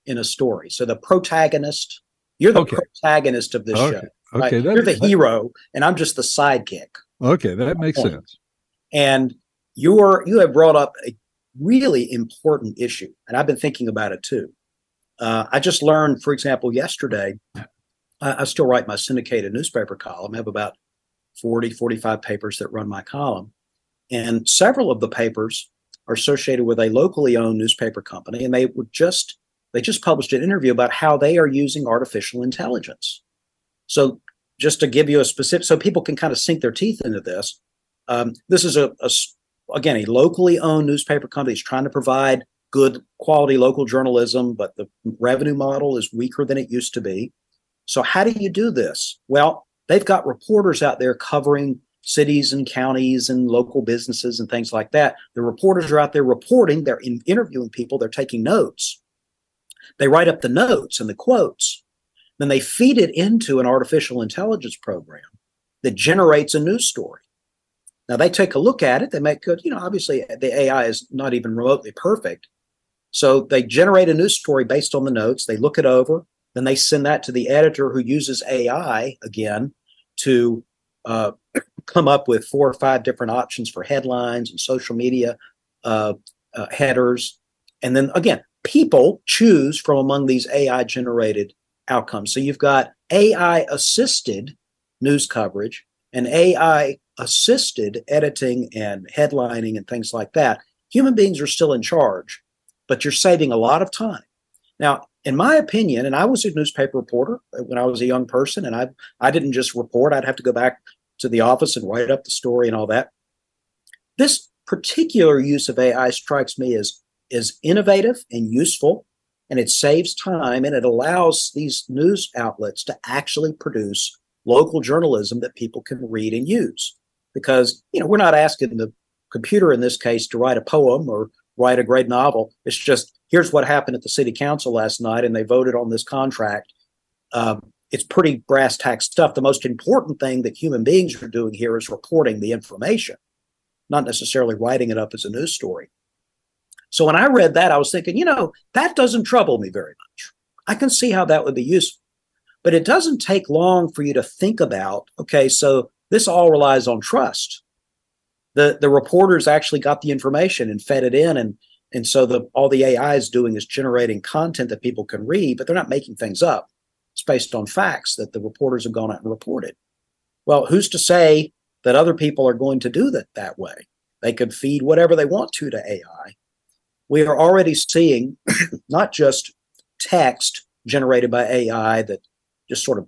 Speaker 3: in a story. So the protagonist, you're the okay. protagonist of this
Speaker 2: okay.
Speaker 3: show.
Speaker 2: Okay,
Speaker 3: right? you're the hero, and I'm just the sidekick.
Speaker 2: Okay, that makes sense.
Speaker 3: And you're you have brought up a really important issue, and I've been thinking about it too. Uh, I just learned, for example, yesterday, I, I, still write my syndicated newspaper column. I have about 40, 45 papers that run my column. And several of the papers are associated with a locally owned newspaper company. And they would just, they just published an interview about how they are using artificial intelligence. So just to give you a specific, so people can kind of sink their teeth into this. Um, this is a, a, again, a locally owned newspaper company is trying to provide good quality local journalism, but the revenue model is weaker than it used to be. So, how do you do this? Well, they've got reporters out there covering cities and counties and local businesses and things like that. The reporters are out there reporting, they're in, interviewing people, they're taking notes. They write up the notes and the quotes. Then they feed it into an artificial intelligence program that generates a news story. Now they take a look at it. They make good, you know, obviously the AI is not even remotely perfect. So they generate a news story based on the notes. They look it over. Then they send that to the editor who uses AI again to uh, come up with four or five different options for headlines and social media uh, uh, headers. And then again, people choose from among these AI generated outcomes. So you've got AI assisted news coverage and AI assisted editing and headlining and things like that. Human beings are still in charge, but you're saving a lot of time. Now, in my opinion, and I was a newspaper reporter when I was a young person, and I I didn't just report; I'd have to go back to the office and write up the story and all that. This particular use of AI strikes me as is innovative and useful, and it saves time and it allows these news outlets to actually produce local journalism that people can read and use. Because you know we're not asking the computer in this case to write a poem or write a great novel. It's just here's what happened at the city council last night, and they voted on this contract. Um, it's pretty brass tack stuff. The most important thing that human beings are doing here is reporting the information, not necessarily writing it up as a news story. So when I read that, I was thinking, you know, that doesn't trouble me very much. I can see how that would be useful. But it doesn't take long for you to think about, okay, so this all relies on trust the the reporters actually got the information and fed it in and and so the all the AI is doing is generating content that people can read, but they're not making things up. It's based on facts that the reporters have gone out and reported. Well, who's to say that other people are going to do that that way? They could feed whatever they want to to AI. We are already seeing not just text generated by AI that just sort of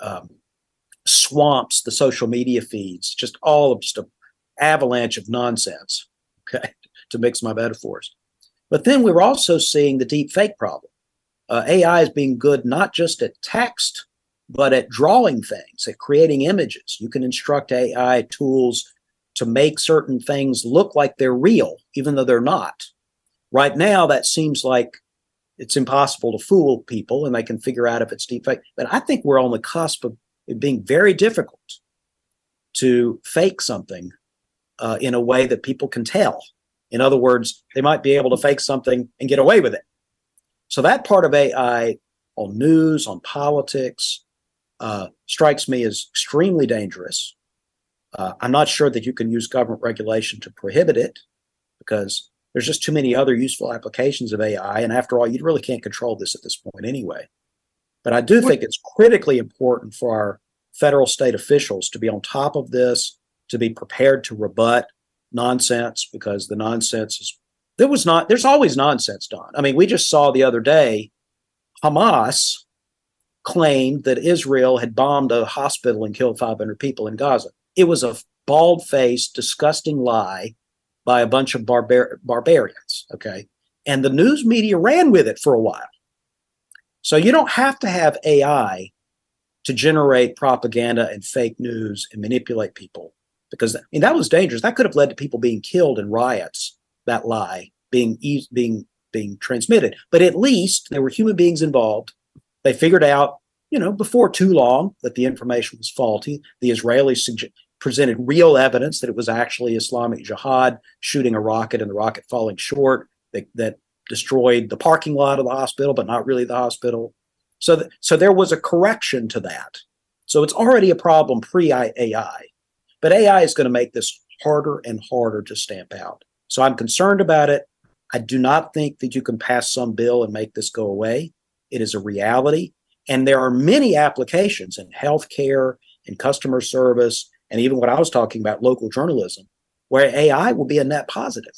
Speaker 3: um, swamps the social media feeds, just all of just a avalanche of nonsense, okay, to mix my metaphors. But then we're also seeing the deep fake problem. Uh, AI is being good not just at text, but at drawing things, at creating images. You can instruct AI tools to make certain things look like they're real, even though they're not. Right now, that seems like it's impossible to fool people and they can figure out if it's deep fake. But I think we're on the cusp of it being very difficult to fake something uh, in a way that people can tell. In other words, they might be able to fake something and get away with it. So that part of AI on news, on politics, uh, strikes me as extremely dangerous. Uh, I'm not sure that you can use government regulation to prohibit it because there's just too many other useful applications of AI. And after all, you really can't control this at this point anyway. But I do think it's critically important for our federal state officials to be on top of this to be prepared to rebut nonsense because the nonsense is there was not there's always nonsense done. I mean, we just saw the other day Hamas claimed that Israel had bombed a hospital and killed 500 people in Gaza. It was a bald-faced, disgusting lie by a bunch of barbar- barbarians. Okay, and the news media ran with it for a while. So you don't have to have AI to generate propaganda and fake news and manipulate people because I mean that was dangerous. That could have led to people being killed in riots. That lie being being being transmitted, but at least there were human beings involved. They figured out, you know, before too long that the information was faulty. The Israelis suge- presented real evidence that it was actually Islamic Jihad shooting a rocket and the rocket falling short that, that destroyed the parking lot of the hospital, but not really the hospital. So, th- so there was a correction to that. So it's already a problem pre AI. But AI is going to make this harder and harder to stamp out. So I'm concerned about it. I do not think that you can pass some bill and make this go away. It is a reality. And there are many applications in healthcare, in customer service, and even what I was talking about, local journalism, where AI will be a net positive.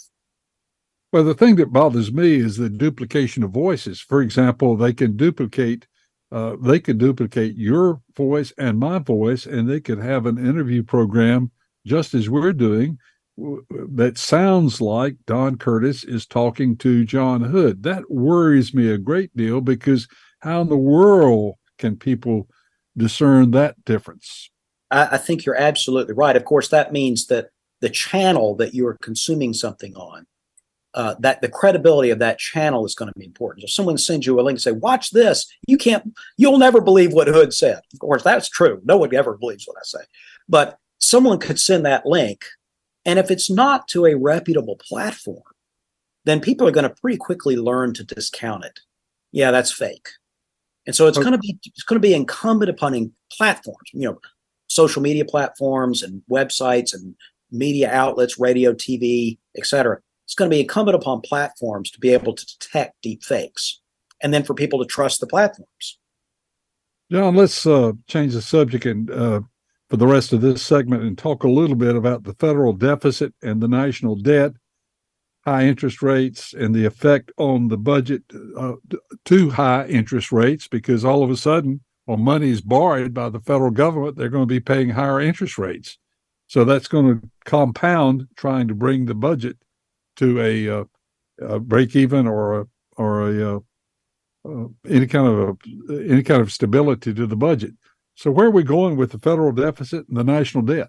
Speaker 2: Well, the thing that bothers me is the duplication of voices. For example, they can duplicate uh, they could duplicate your voice and my voice, and they could have an interview program just as we're doing that sounds like Don Curtis is talking to John Hood. That worries me a great deal because how in the world can people discern that difference?
Speaker 3: I, I think you're absolutely right. Of course, that means that the channel that you are consuming something on uh, that the credibility of that channel is going to be important. If someone sends you a link and say, "Watch this," you can't, you'll never believe what Hood said. Of course, that's true. No one ever believes what I say, but someone could send that link, and if it's not to a reputable platform, then people are going to pretty quickly learn to discount it. Yeah, that's fake, and so it's okay. going to be it's going to be incumbent upon platforms, you know, social media platforms and websites and media outlets, radio, TV, etc it's going to be incumbent upon platforms to be able to detect deep fakes and then for people to trust the platforms.
Speaker 2: John, let's uh, change the subject and uh, for the rest of this segment and talk a little bit about the federal deficit and the national debt, high interest rates, and the effect on the budget uh, to high interest rates. Because all of a sudden, when money is borrowed by the federal government, they're going to be paying higher interest rates. So that's going to compound trying to bring the budget to a, uh, a break even or a or a uh, uh, any kind of a, any kind of stability to the budget. So where are we going with the federal deficit and the national debt?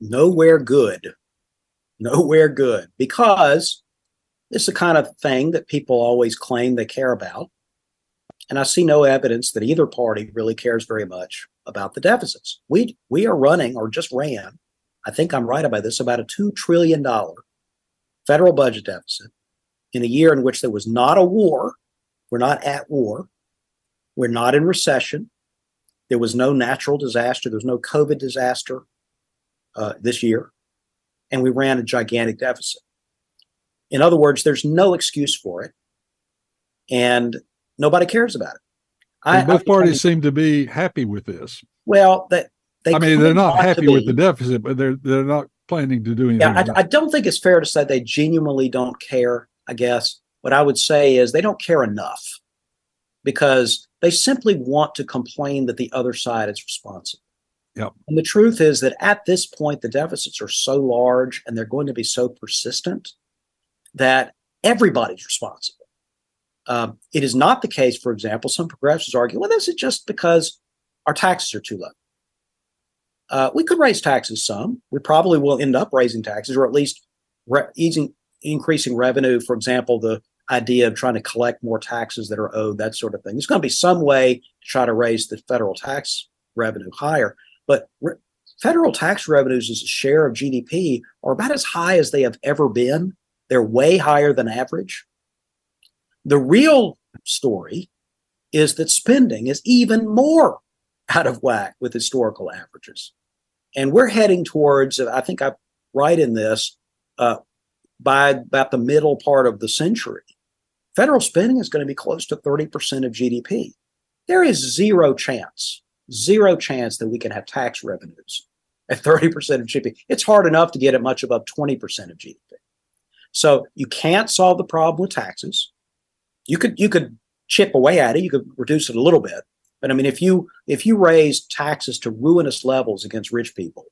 Speaker 3: Nowhere good. Nowhere good because it's the kind of thing that people always claim they care about. And I see no evidence that either party really cares very much about the deficits. We we are running or just ran, I think I'm right about this, about a two trillion dollar federal budget deficit in a year in which there was not a war we're not at war. We're not in recession. There was no natural disaster. There was no COVID disaster uh, this year. And we ran a gigantic deficit. In other words, there's no excuse for it. And nobody cares about it.
Speaker 2: I, both I, parties I mean, seem to be happy with this.
Speaker 3: Well, that they
Speaker 2: I mean, they're not happy with the deficit, but they're they're not planning to do anything.
Speaker 3: Yeah, I, I, don't think it's fair to say they genuinely don't care. I guess what I would say is they don't care enough because they simply want to complain that the other side is responsible.
Speaker 2: Yep.
Speaker 3: And the truth is that at this point, the deficits are so large and they're going to be so persistent that everybody's responsible. Um, it is not the case, for example, some progressives argue, well, this is just because our taxes are too low. Uh, we could raise taxes some. We probably will end up raising taxes or at least re- easing, increasing revenue. For example, the idea of trying to collect more taxes that are owed, that sort of thing. There's going to be some way to try to raise the federal tax revenue higher, but re- federal tax revenues as a share of GDP are about as high as they have ever been. They're way higher than average. The real story is that spending is even more out of whack with historical averages. And we're heading towards, I think I write in this, uh, by about the middle part of the century, federal spending is going to be close to 30% of GDP. There is zero chance, zero chance that we can have tax revenues at 30% of GDP. It's hard enough to get it much above 20% of GDP. So you can't solve the problem with taxes. You could you could chip away at it, you could reduce it a little bit. But I mean, if you if you raise taxes to ruinous levels against rich people,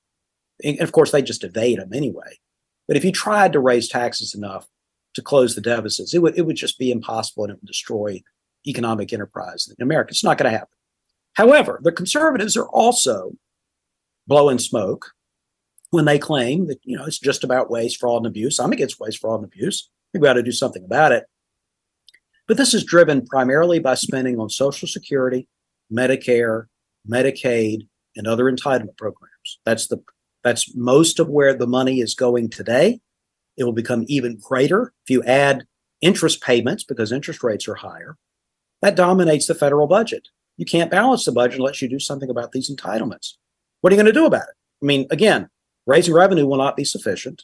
Speaker 3: and of course they just evade them anyway. But if you tried to raise taxes enough to close the deficits. It would it would just be impossible and it would destroy economic enterprise in America. It's not going to happen. However, the conservatives are also blowing smoke when they claim that you know it's just about waste, fraud, and abuse. I'm against waste, fraud, and abuse. I think we ought to do something about it. But this is driven primarily by spending on Social Security, Medicare, Medicaid, and other entitlement programs. That's the that's most of where the money is going today. It will become even greater if you add interest payments because interest rates are higher. That dominates the federal budget. You can't balance the budget unless you do something about these entitlements. What are you going to do about it? I mean, again, raising revenue will not be sufficient.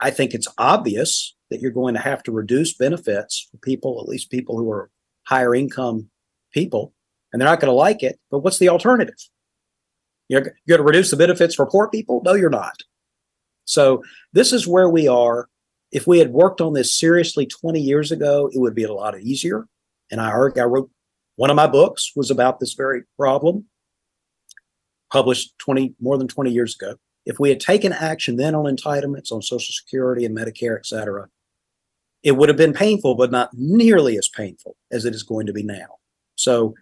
Speaker 3: I think it's obvious that you're going to have to reduce benefits for people, at least people who are higher income people, and they're not going to like it. But what's the alternative? You're, you're going to reduce the benefits for poor people? No, you're not. So this is where we are. If we had worked on this seriously 20 years ago, it would be a lot easier. And I, I wrote one of my books was about this very problem, published 20 more than 20 years ago. If we had taken action then on entitlements, on Social Security and Medicare, et cetera, it would have been painful, but not nearly as painful as it is going to be now. So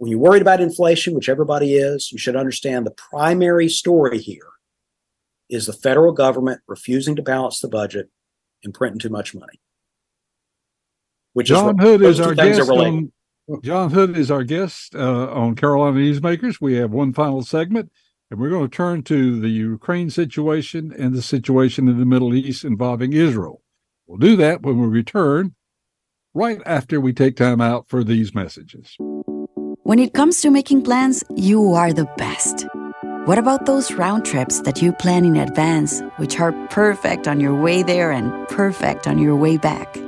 Speaker 3: when you're worried about inflation, which everybody is, you should understand the primary story here is the federal government refusing to balance the budget and printing too much money.
Speaker 2: Which John is Hood is our guest on, John Hood is our guest uh, on Carolina Newsmakers. We have one final segment, and we're going to turn to the Ukraine situation and the situation in the Middle East involving Israel. We'll do that when we return, right after we take time out for these messages.
Speaker 14: When it comes to making plans, you are the best. What about those round trips that you plan in advance, which are perfect on your way there and perfect on your way back?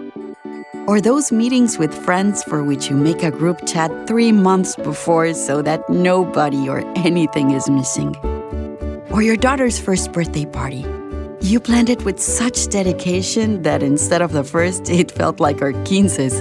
Speaker 14: Or those meetings with friends for which you make a group chat three months before so that nobody or anything is missing. Or your daughter's first birthday party. You planned it with such dedication that instead of the first, it felt like our quinces.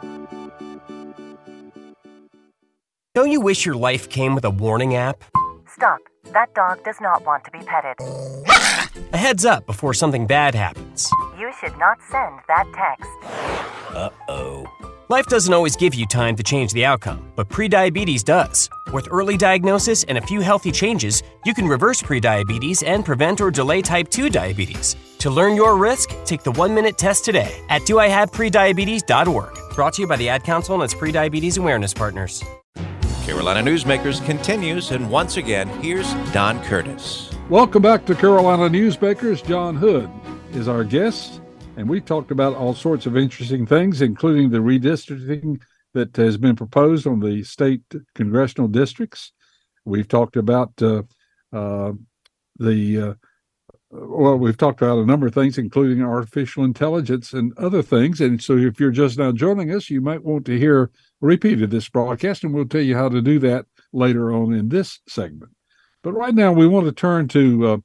Speaker 15: Don't you wish your life came with a warning app?
Speaker 16: Stop. That dog does not want to be petted.
Speaker 15: A heads up before something bad happens.
Speaker 16: You should not send that text.
Speaker 15: Uh oh. Life doesn't always give you time to change the outcome, but prediabetes does. With early diagnosis and a few healthy changes, you can reverse prediabetes and prevent or delay type 2 diabetes. To learn your risk, take the one minute test today at doihaveprediabetes.org. Brought to you by the Ad Council and its prediabetes awareness partners.
Speaker 1: Carolina Newsmakers continues, and once again, here's Don Curtis.
Speaker 2: Welcome back to Carolina Newsmakers. John Hood is our guest, and we've talked about all sorts of interesting things, including the redistricting that has been proposed on the state congressional districts. We've talked about uh, uh, the uh, well, we've talked about a number of things, including artificial intelligence and other things. And so, if you're just now joining us, you might want to hear repeat of this broadcast, and we'll tell you how to do that later on in this segment. But right now, we want to turn to uh,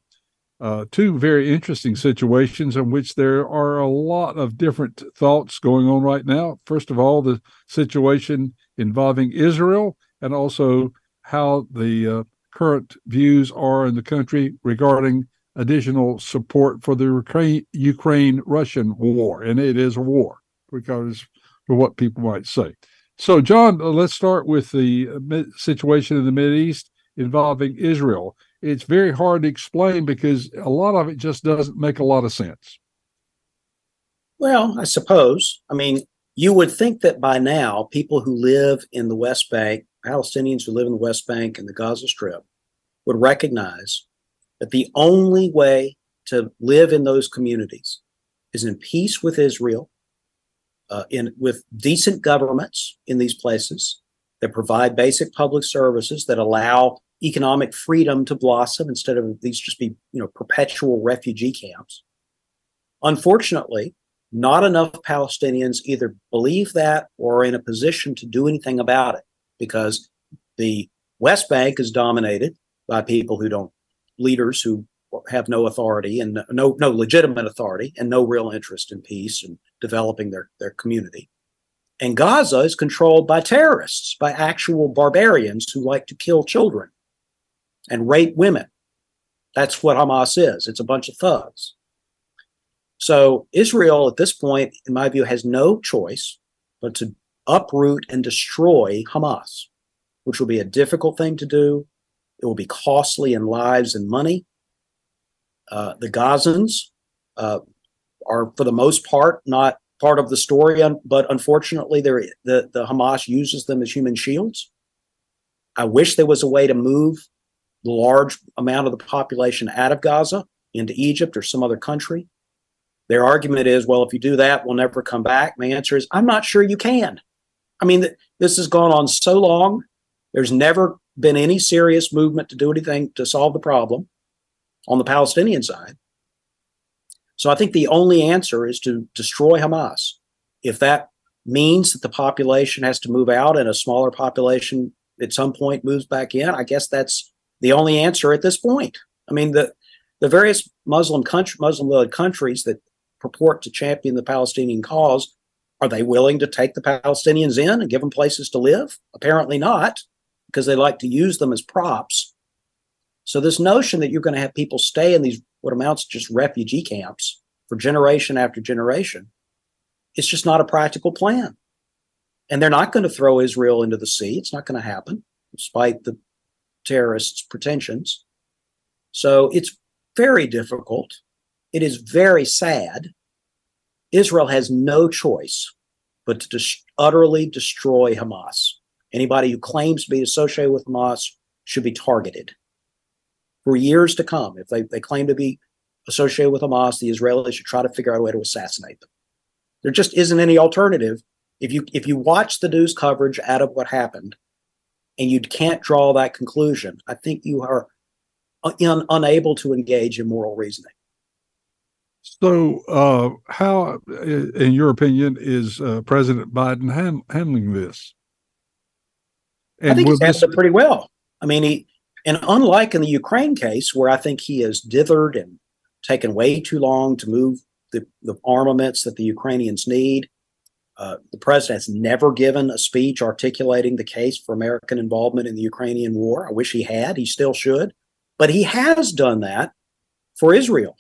Speaker 2: uh, two very interesting situations in which there are a lot of different thoughts going on right now. First of all, the situation involving Israel, and also how the uh, current views are in the country regarding additional support for the Ukraine Russian war. And it is a war, because for what people might say. So, John, uh, let's start with the uh, situation in the Middle East involving Israel. It's very hard to explain because a lot of it just doesn't make a lot of sense.
Speaker 3: Well, I suppose. I mean, you would think that by now, people who live in the West Bank, Palestinians who live in the West Bank and the Gaza Strip, would recognize that the only way to live in those communities is in peace with Israel, uh, in with decent governments in these places that provide basic public services that allow economic freedom to blossom instead of these just be you know perpetual refugee camps. Unfortunately, not enough Palestinians either believe that or are in a position to do anything about it because the West Bank is dominated by people who don't leaders who have no authority and no no legitimate authority and no real interest in peace and developing their their community. And Gaza is controlled by terrorists, by actual barbarians who like to kill children and rape women. That's what Hamas is. It's a bunch of thugs. So Israel at this point, in my view, has no choice but to uproot and destroy Hamas, which will be a difficult thing to do. It will be costly in lives and money. Uh, the Gazans uh, are, for the most part, not part of the story, but unfortunately, the, the Hamas uses them as human shields. I wish there was a way to move the large amount of the population out of Gaza into Egypt or some other country. Their argument is, well, if you do that, we'll never come back. My answer is, I'm not sure you can. I mean, this has gone on so long. There's never been any serious movement to do anything to solve the problem on the Palestinian side. So I think the only answer is to destroy Hamas. If that means that the population has to move out and a smaller population at some point moves back in, I guess that's the only answer at this point. I mean, the the various Muslim country, Muslim-led countries that purport to champion the Palestinian cause, are they willing to take the Palestinians in and give them places to live? Apparently not because they like to use them as props. So this notion that you're going to have people stay in these what amounts to just refugee camps for generation after generation, it's just not a practical plan. And they're not going to throw Israel into the sea. It's not going to happen, despite the terrorists' pretensions. So it's very difficult. It is very sad. Israel has no choice but to dis- utterly destroy Hamas. Anybody who claims to be associated with Hamas should be targeted for years to come. If they, they claim to be associated with Hamas, the Israelis should try to figure out a way to assassinate them. There just isn't any alternative. If you if you watch the news coverage out of what happened, and you can't draw that conclusion, I think you are un, unable to engage in moral reasoning.
Speaker 2: So, uh, how, in your opinion, is uh, President Biden hand, handling this?
Speaker 3: And I think he's handled it pretty well. I mean, he and unlike in the Ukraine case, where I think he has dithered and taken way too long to move the, the armaments that the Ukrainians need, uh, the president has never given a speech articulating the case for American involvement in the Ukrainian war. I wish he had. He still should. But he has done that for Israel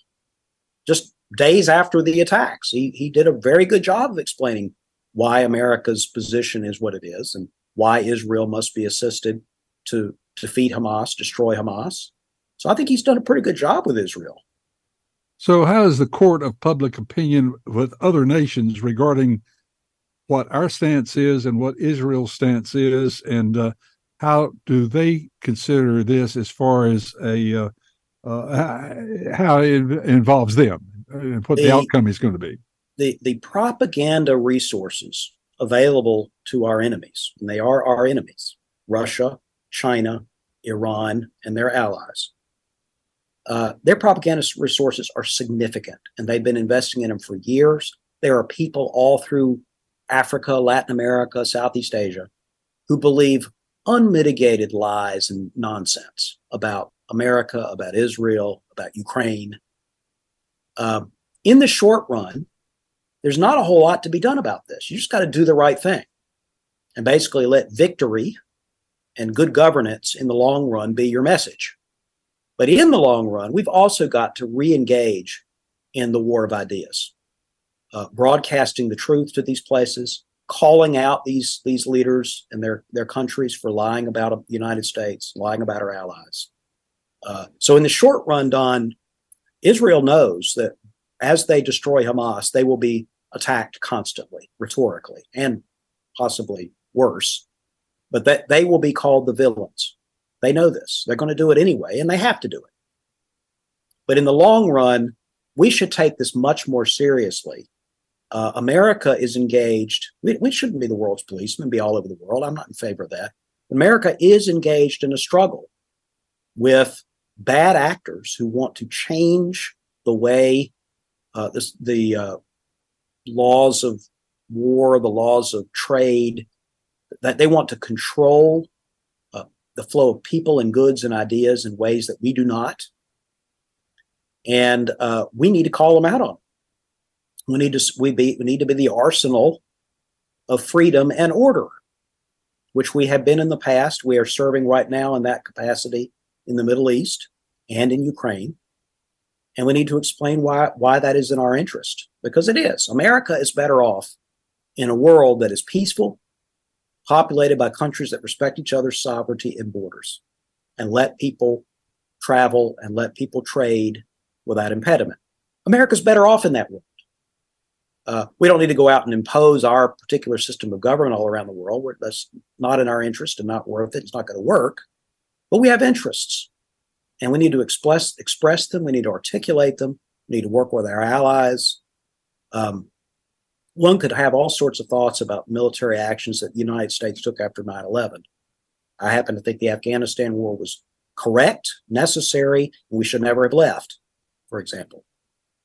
Speaker 3: just days after the attacks. He, he did a very good job of explaining why America's position is what it is and why Israel must be assisted to defeat Hamas, destroy Hamas. So I think he's done a pretty good job with Israel.
Speaker 2: So, how is the court of public opinion with other nations regarding what our stance is and what Israel's stance is, and uh, how do they consider this as far as a uh, uh, how it involves them and what the, the outcome is going to be?
Speaker 3: The the propaganda resources available to our enemies, and they are our enemies: Russia, China, Iran, and their allies. Uh, their propaganda resources are significant, and they've been investing in them for years. There are people all through Africa, Latin America, Southeast Asia, who believe unmitigated lies and nonsense about America, about Israel, about Ukraine. Um, in the short run, there's not a whole lot to be done about this. You just got to do the right thing and basically let victory and good governance in the long run be your message. But in the long run, we've also got to re engage in the war of ideas uh, broadcasting the truth to these places, calling out these these leaders and their their countries for lying about the United States, lying about our allies. Uh, so in the short run, Don, Israel knows that as they destroy Hamas, they will be attacked constantly, rhetorically, and possibly worse. But that they will be called the villains. They know this. They're going to do it anyway, and they have to do it. But in the long run, we should take this much more seriously uh, America is engaged. We, we shouldn't be the world's policeman, be all over the world. I'm not in favor of that. America is engaged in a struggle with bad actors who want to change the way uh, this, the uh, laws of war, the laws of trade, that they want to control uh, the flow of people and goods and ideas in ways that we do not. And uh, we need to call them out on it. We need to we be we need to be the arsenal of freedom and order, which we have been in the past. We are serving right now in that capacity in the Middle East and in Ukraine. And we need to explain why why that is in our interest because it is. America is better off in a world that is peaceful, populated by countries that respect each other's sovereignty and borders, and let people travel and let people trade without impediment. America's better off in that world. Uh, we don't need to go out and impose our particular system of government all around the world. We're, that's not in our interest and not worth it. It's not going to work. But we have interests, and we need to express express them. We need to articulate them. We need to work with our allies. Um, one could have all sorts of thoughts about military actions that the United States took after 9 11. I happen to think the Afghanistan war was correct, necessary, and we should never have left, for example.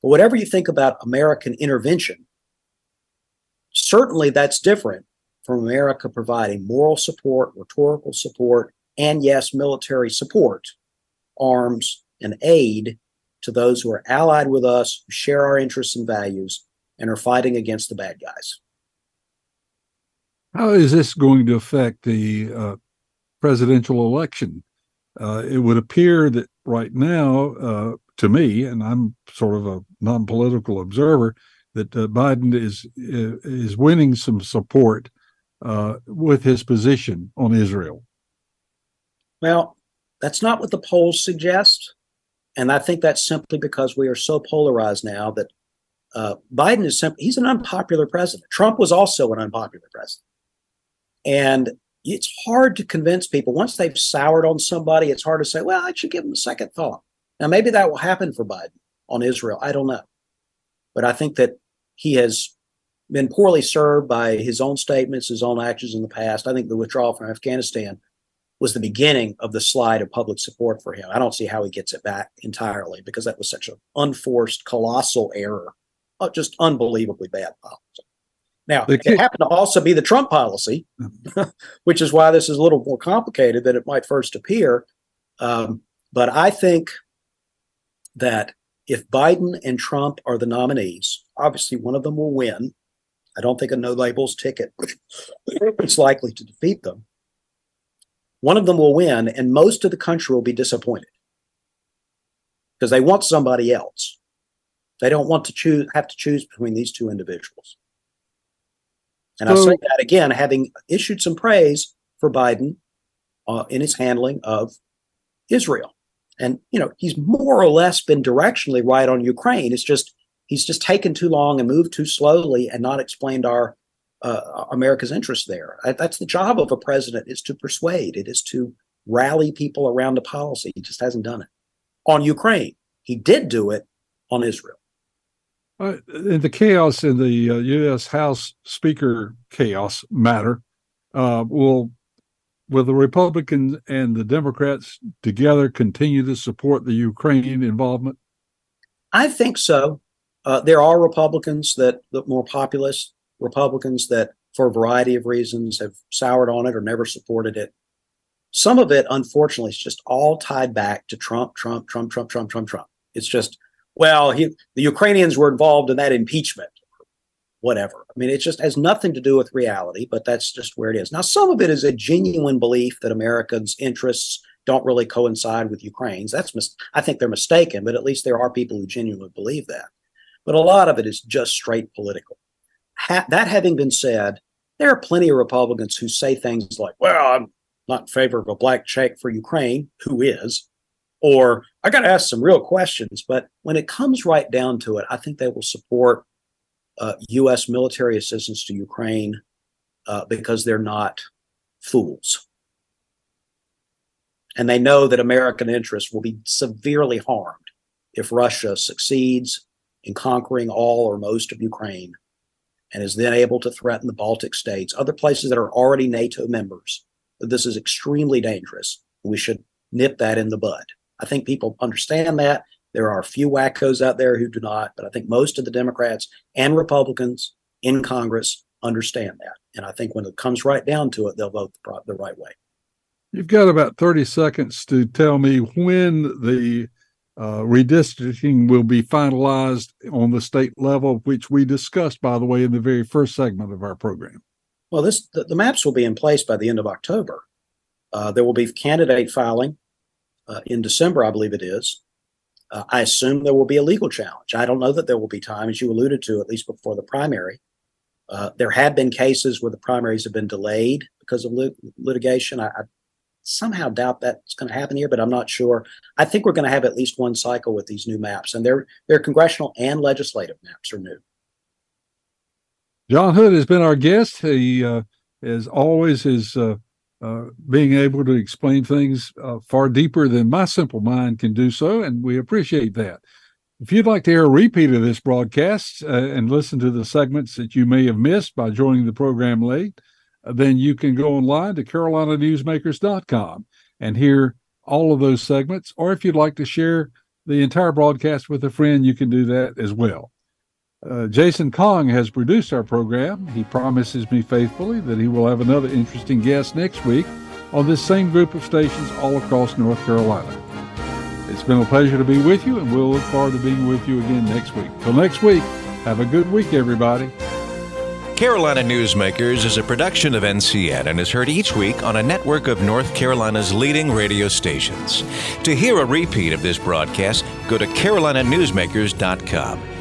Speaker 3: But whatever you think about American intervention, certainly that's different from America providing moral support, rhetorical support, and yes, military support, arms, and aid to those who are allied with us, who share our interests and values, and are fighting against the bad guys.
Speaker 2: How is this going to affect the uh, presidential election? Uh, it would appear that right now, uh, to me, and I'm sort of a non-political observer, that uh, Biden is is winning some support uh, with his position on Israel.
Speaker 3: Well, that's not what the polls suggest, and I think that's simply because we are so polarized now that Uh, Biden is simply, he's an unpopular president. Trump was also an unpopular president. And it's hard to convince people once they've soured on somebody, it's hard to say, well, I should give them a second thought. Now, maybe that will happen for Biden on Israel. I don't know. But I think that he has been poorly served by his own statements, his own actions in the past. I think the withdrawal from Afghanistan was the beginning of the slide of public support for him. I don't see how he gets it back entirely because that was such an unforced, colossal error, just unbelievably bad policy. Now, it happened to also be the Trump policy, which is why this is a little more complicated than it might first appear. Um, but I think that if Biden and Trump are the nominees, obviously one of them will win. I don't think a no labels ticket is likely to defeat them. One of them will win, and most of the country will be disappointed because they want somebody else. They don't want to choose have to choose between these two individuals. And so, I say that again, having issued some praise for Biden uh, in his handling of Israel. And you know, he's more or less been directionally right on Ukraine. It's just he's just taken too long and moved too slowly and not explained our uh, America's interest there. That's the job of a president is to persuade. It is to rally people around a policy. He just hasn't done it on Ukraine. He did do it on Israel.
Speaker 2: Uh, in the chaos in the uh, U.S. House Speaker chaos matter, uh, will will the Republicans and the Democrats together continue to support the Ukraine involvement?
Speaker 3: I think so. Uh, there are Republicans that, that more populist Republicans that, for a variety of reasons, have soured on it or never supported it. Some of it, unfortunately, is just all tied back to Trump, Trump, Trump, Trump, Trump, Trump, Trump. It's just, well, he, the Ukrainians were involved in that impeachment, whatever. I mean, it just has nothing to do with reality, but that's just where it is. Now, some of it is a genuine belief that Americans' interests don't really coincide with Ukraine's. That's mis- I think they're mistaken, but at least there are people who genuinely believe that. But a lot of it is just straight political. Ha- that having been said, there are plenty of Republicans who say things like, well, I'm not in favor of a black check for Ukraine, who is, or I got to ask some real questions. But when it comes right down to it, I think they will support uh, U.S. military assistance to Ukraine uh, because they're not fools. And they know that American interests will be severely harmed if Russia succeeds in conquering all or most of Ukraine and is then able to threaten the Baltic states, other places that are already NATO members. This is extremely dangerous. We should nip that in the bud. I think people understand that. There are a few wackos out there who do not, but I think most of the Democrats and Republicans in Congress understand that. And I think when it comes right down to it, they'll vote the, the right way.
Speaker 2: You've got about 30 seconds to tell me when the uh, redistricting will be finalized on the state level, which we discussed, by the way, in the very first segment of our program.
Speaker 3: Well, this the, the maps will be in place by the end of October. Uh, there will be candidate filing uh, in December, I believe it is. Uh, I assume there will be a legal challenge. I don't know that there will be time, as you alluded to, at least before the primary. Uh, there have been cases where the primaries have been delayed because of lit- litigation. I, I, somehow doubt that's going to happen here, but I'm not sure. I think we're going to have at least one cycle with these new maps, and their congressional and legislative maps are new.
Speaker 2: John Hood has been our guest. He, uh, as always, is uh, uh, being able to explain things uh, far deeper than my simple mind can do so, and we appreciate that. If you'd like to hear a repeat of this broadcast uh, and listen to the segments that you may have missed by joining the program late, then you can go online to carolinanewsmakers.com and hear all of those segments. Or if you'd like to share the entire broadcast with a friend, you can do that as well. Uh, Jason Kong has produced our program. He promises me faithfully that he will have another interesting guest next week on this same group of stations all across North Carolina. It's been a pleasure to be with you, and we'll look forward to being with you again next week. Till next week, have a good week, everybody.
Speaker 1: Carolina Newsmakers is a production of NCN and is heard each week on a network of North Carolina's leading radio stations. To hear a repeat of this broadcast, go to carolinanewsmakers.com.